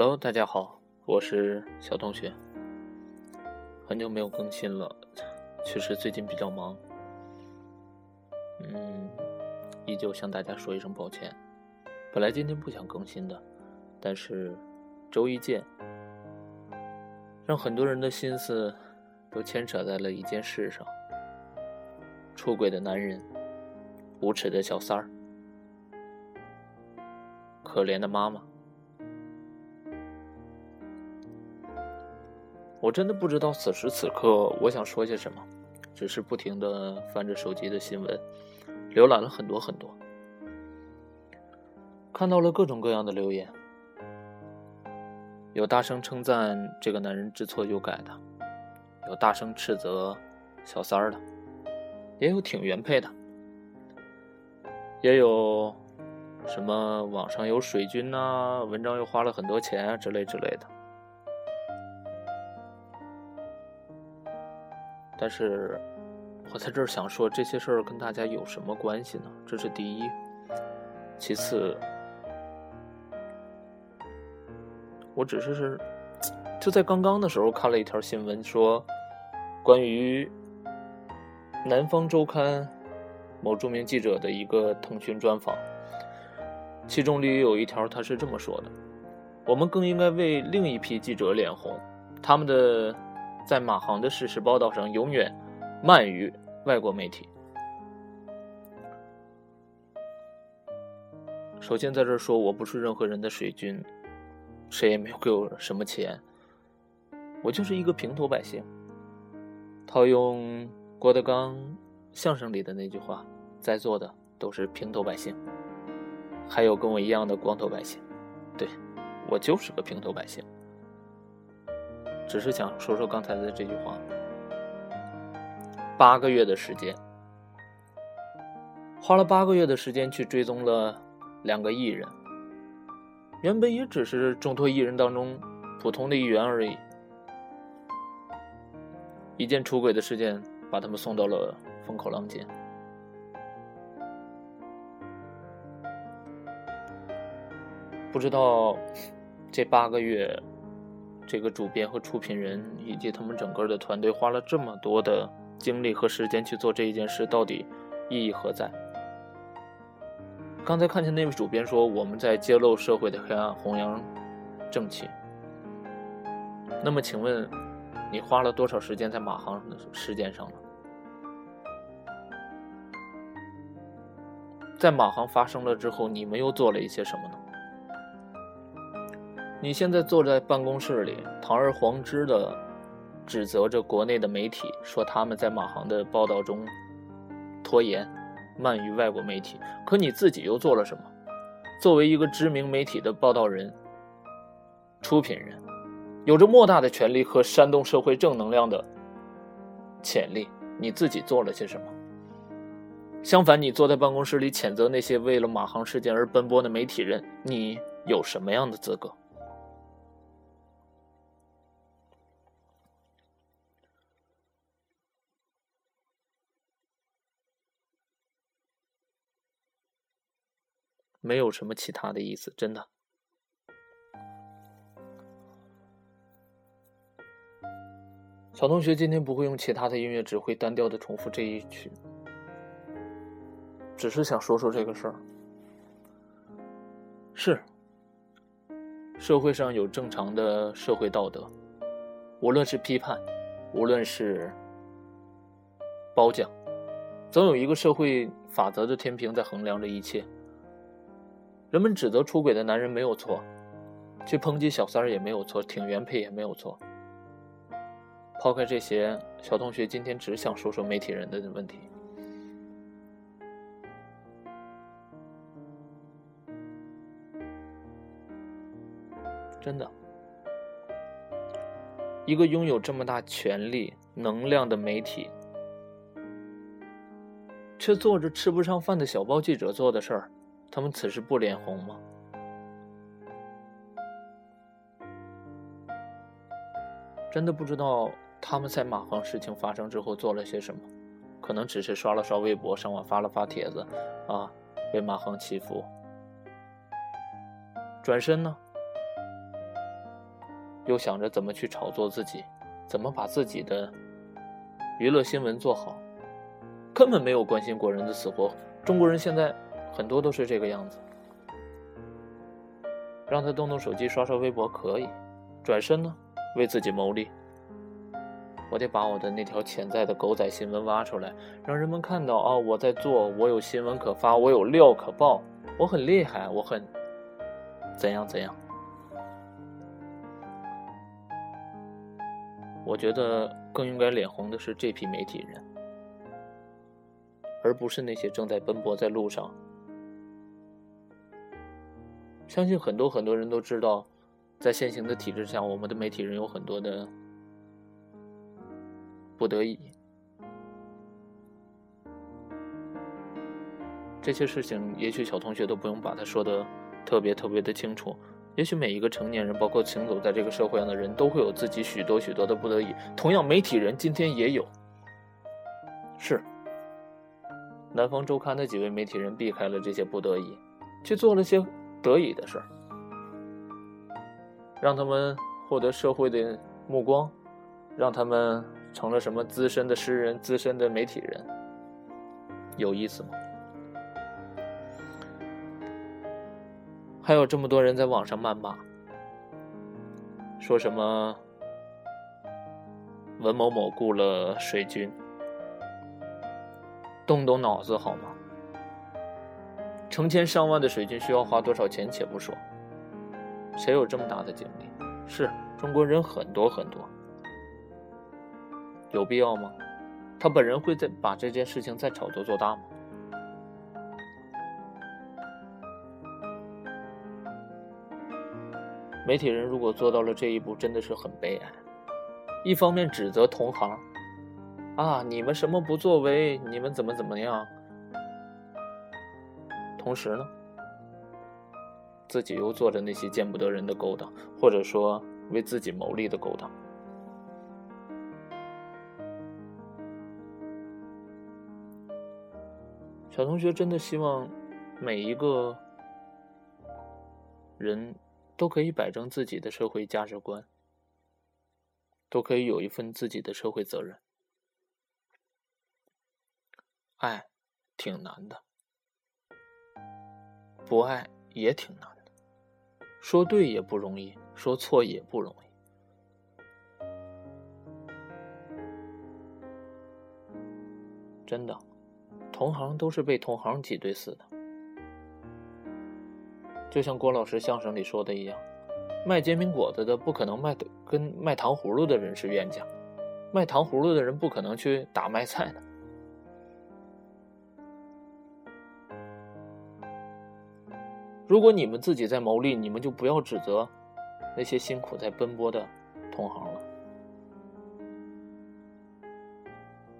Hello，大家好，我是小同学。很久没有更新了，确实最近比较忙。嗯，依旧向大家说一声抱歉。本来今天不想更新的，但是周一见，让很多人的心思都牵扯在了一件事上：出轨的男人，无耻的小三儿，可怜的妈妈。我真的不知道此时此刻我想说些什么，只是不停的翻着手机的新闻，浏览了很多很多，看到了各种各样的留言，有大声称赞这个男人知错就改的，有大声斥责小三儿的，也有挺原配的，也有什么网上有水军呐，文章又花了很多钱啊之类之类的。但是，我在这儿想说，这些事儿跟大家有什么关系呢？这是第一。其次，我只是是就在刚刚的时候看了一条新闻，说关于《南方周刊》某著名记者的一个腾讯专访，其中里有一条，他是这么说的：“我们更应该为另一批记者脸红，他们的。”在马航的事实报道上，永远慢于外国媒体。首先，在这说，我不是任何人的水军，谁也没有给我什么钱，我就是一个平头百姓。套用郭德纲相声里的那句话，在座的都是平头百姓，还有跟我一样的光头百姓。对，我就是个平头百姓。只是想说说刚才的这句话。八个月的时间，花了八个月的时间去追踪了两个艺人，原本也只是众多艺人当中普通的一员而已。一件出轨的事件，把他们送到了风口浪尖。不知道这八个月。这个主编和出品人以及他们整个的团队花了这么多的精力和时间去做这一件事，到底意义何在？刚才看见那位主编说我们在揭露社会的黑暗，弘扬正气。那么，请问你花了多少时间在马航的事件上呢？在马航发生了之后，你们又做了一些什么呢？你现在坐在办公室里，堂而皇之的指责着国内的媒体，说他们在马航的报道中拖延、慢于外国媒体。可你自己又做了什么？作为一个知名媒体的报道人、出品人，有着莫大的权利和煽动社会正能量的潜力，你自己做了些什么？相反，你坐在办公室里谴责那些为了马航事件而奔波的媒体人，你有什么样的资格？没有什么其他的意思，真的。小同学今天不会用其他的音乐，只会单调的重复这一曲，只是想说说这个事儿。是，社会上有正常的社会道德，无论是批判，无论是褒奖，总有一个社会法则的天平在衡量着一切。人们指责出轨的男人没有错，去抨击小三儿也没有错，挺原配也没有错。抛开这些，小同学今天只想说说媒体人的问题。真的，一个拥有这么大权力、能量的媒体，却做着吃不上饭的小报记者做的事儿。他们此时不脸红吗？真的不知道他们在马航事情发生之后做了些什么，可能只是刷了刷微博，上网发了发帖子，啊，为马航祈福。转身呢，又想着怎么去炒作自己，怎么把自己的娱乐新闻做好，根本没有关心国人的死活。中国人现在很多都是这个样子，让他动动手机刷刷微博可以，转身呢为自己谋利。我得把我的那条潜在的狗仔新闻挖出来，让人们看到啊，我在做，我有新闻可发，我有料可爆，我很厉害，我很怎样怎样。我觉得更应该脸红的是这批媒体人，而不是那些正在奔波在路上。相信很多很多人都知道，在现行的体制下，我们的媒体人有很多的。不得已，这些事情也许小同学都不用把它说的特别特别的清楚。也许每一个成年人，包括行走在这个社会上的人，都会有自己许多许多的不得已。同样，媒体人今天也有。是，南方周刊的几位媒体人避开了这些不得已，去做了些得已的事儿，让他们获得社会的目光，让他们。成了什么资深的诗人、资深的媒体人，有意思吗？还有这么多人在网上谩骂，说什么文某某雇了水军，动动脑子好吗？成千上万的水军需要花多少钱，且不说，谁有这么大的精力？是中国人很多很多。有必要吗？他本人会再把这件事情再炒作做大吗？媒体人如果做到了这一步，真的是很悲哀。一方面指责同行，啊，你们什么不作为？你们怎么怎么样？同时呢，自己又做着那些见不得人的勾当，或者说为自己谋利的勾当。小同学真的希望每一个人都可以摆正自己的社会价值观，都可以有一份自己的社会责任。爱挺难的，不爱也挺难的，说对也不容易，说错也不容易，真的。同行都是被同行挤兑死的，就像郭老师相声里说的一样，卖煎饼果子的不可能卖的跟卖糖葫芦的人是冤家，卖糖葫芦的人不可能去打卖菜的。如果你们自己在谋利，你们就不要指责那些辛苦在奔波的同行了，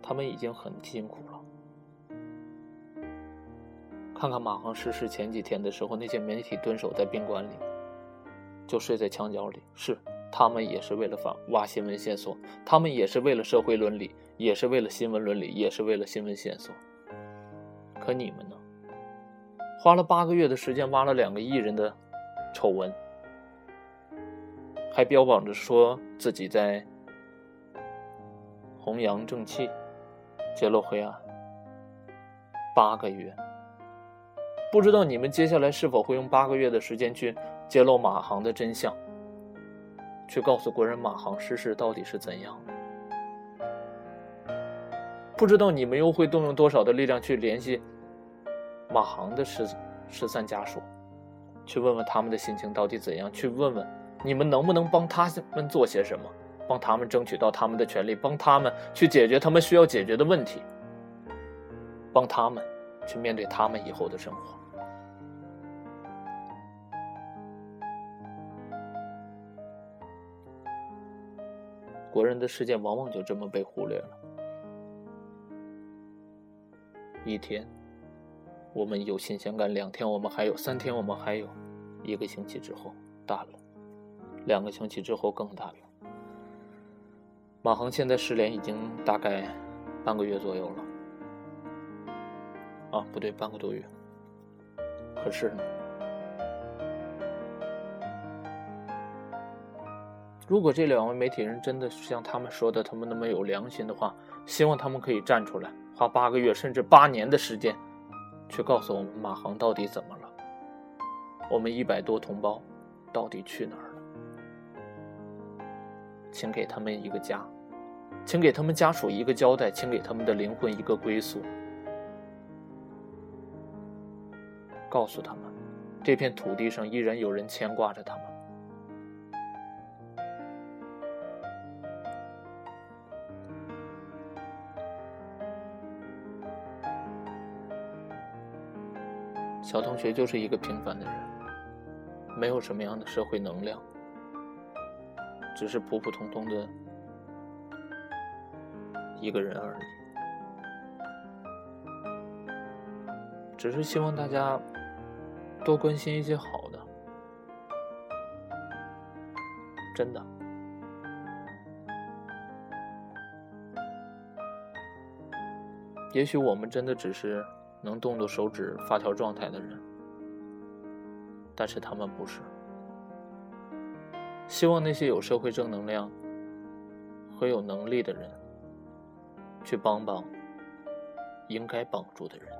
他们已经很辛苦了。看看马航失事前几天的时候，那些媒体蹲守在宾馆里，就睡在墙角里。是，他们也是为了发挖新闻线索，他们也是为了社会伦理，也是为了新闻伦理，也是为了新闻线索。可你们呢？花了八个月的时间挖了两个艺人的丑闻，还标榜着说自己在弘扬正气，揭露黑暗。八个月。不知道你们接下来是否会用八个月的时间去揭露马航的真相，去告诉国人马航失事到底是怎样？不知道你们又会动用多少的力量去联系马航的失失散家属，去问问他们的心情到底怎样？去问问你们能不能帮他们做些什么，帮他们争取到他们的权利，帮他们去解决他们需要解决的问题，帮他们去面对他们以后的生活。国人的事件往往就这么被忽略了。一天，我们有新鲜感；两天，我们还有；三天，我们还有；一个星期之后，淡了；两个星期之后，更淡了。马恒现在失联已经大概半个月左右了。啊，不对，半个多月。可是呢，如果这两位媒体人真的像他们说的，他们那么有良心的话，希望他们可以站出来，花八个月甚至八年的时间，却告诉我们马航到底怎么了，我们一百多同胞到底去哪儿了？请给他们一个家，请给他们家属一个交代，请给他们的灵魂一个归宿，告诉他们，这片土地上依然有人牵挂着他们。小同学就是一个平凡的人，没有什么样的社会能量，只是普普通通的一个人而已。只是希望大家多关心一些好的，真的。也许我们真的只是。能动动手指发条状态的人，但是他们不是。希望那些有社会正能量和有能力的人，去帮帮应该帮助的人。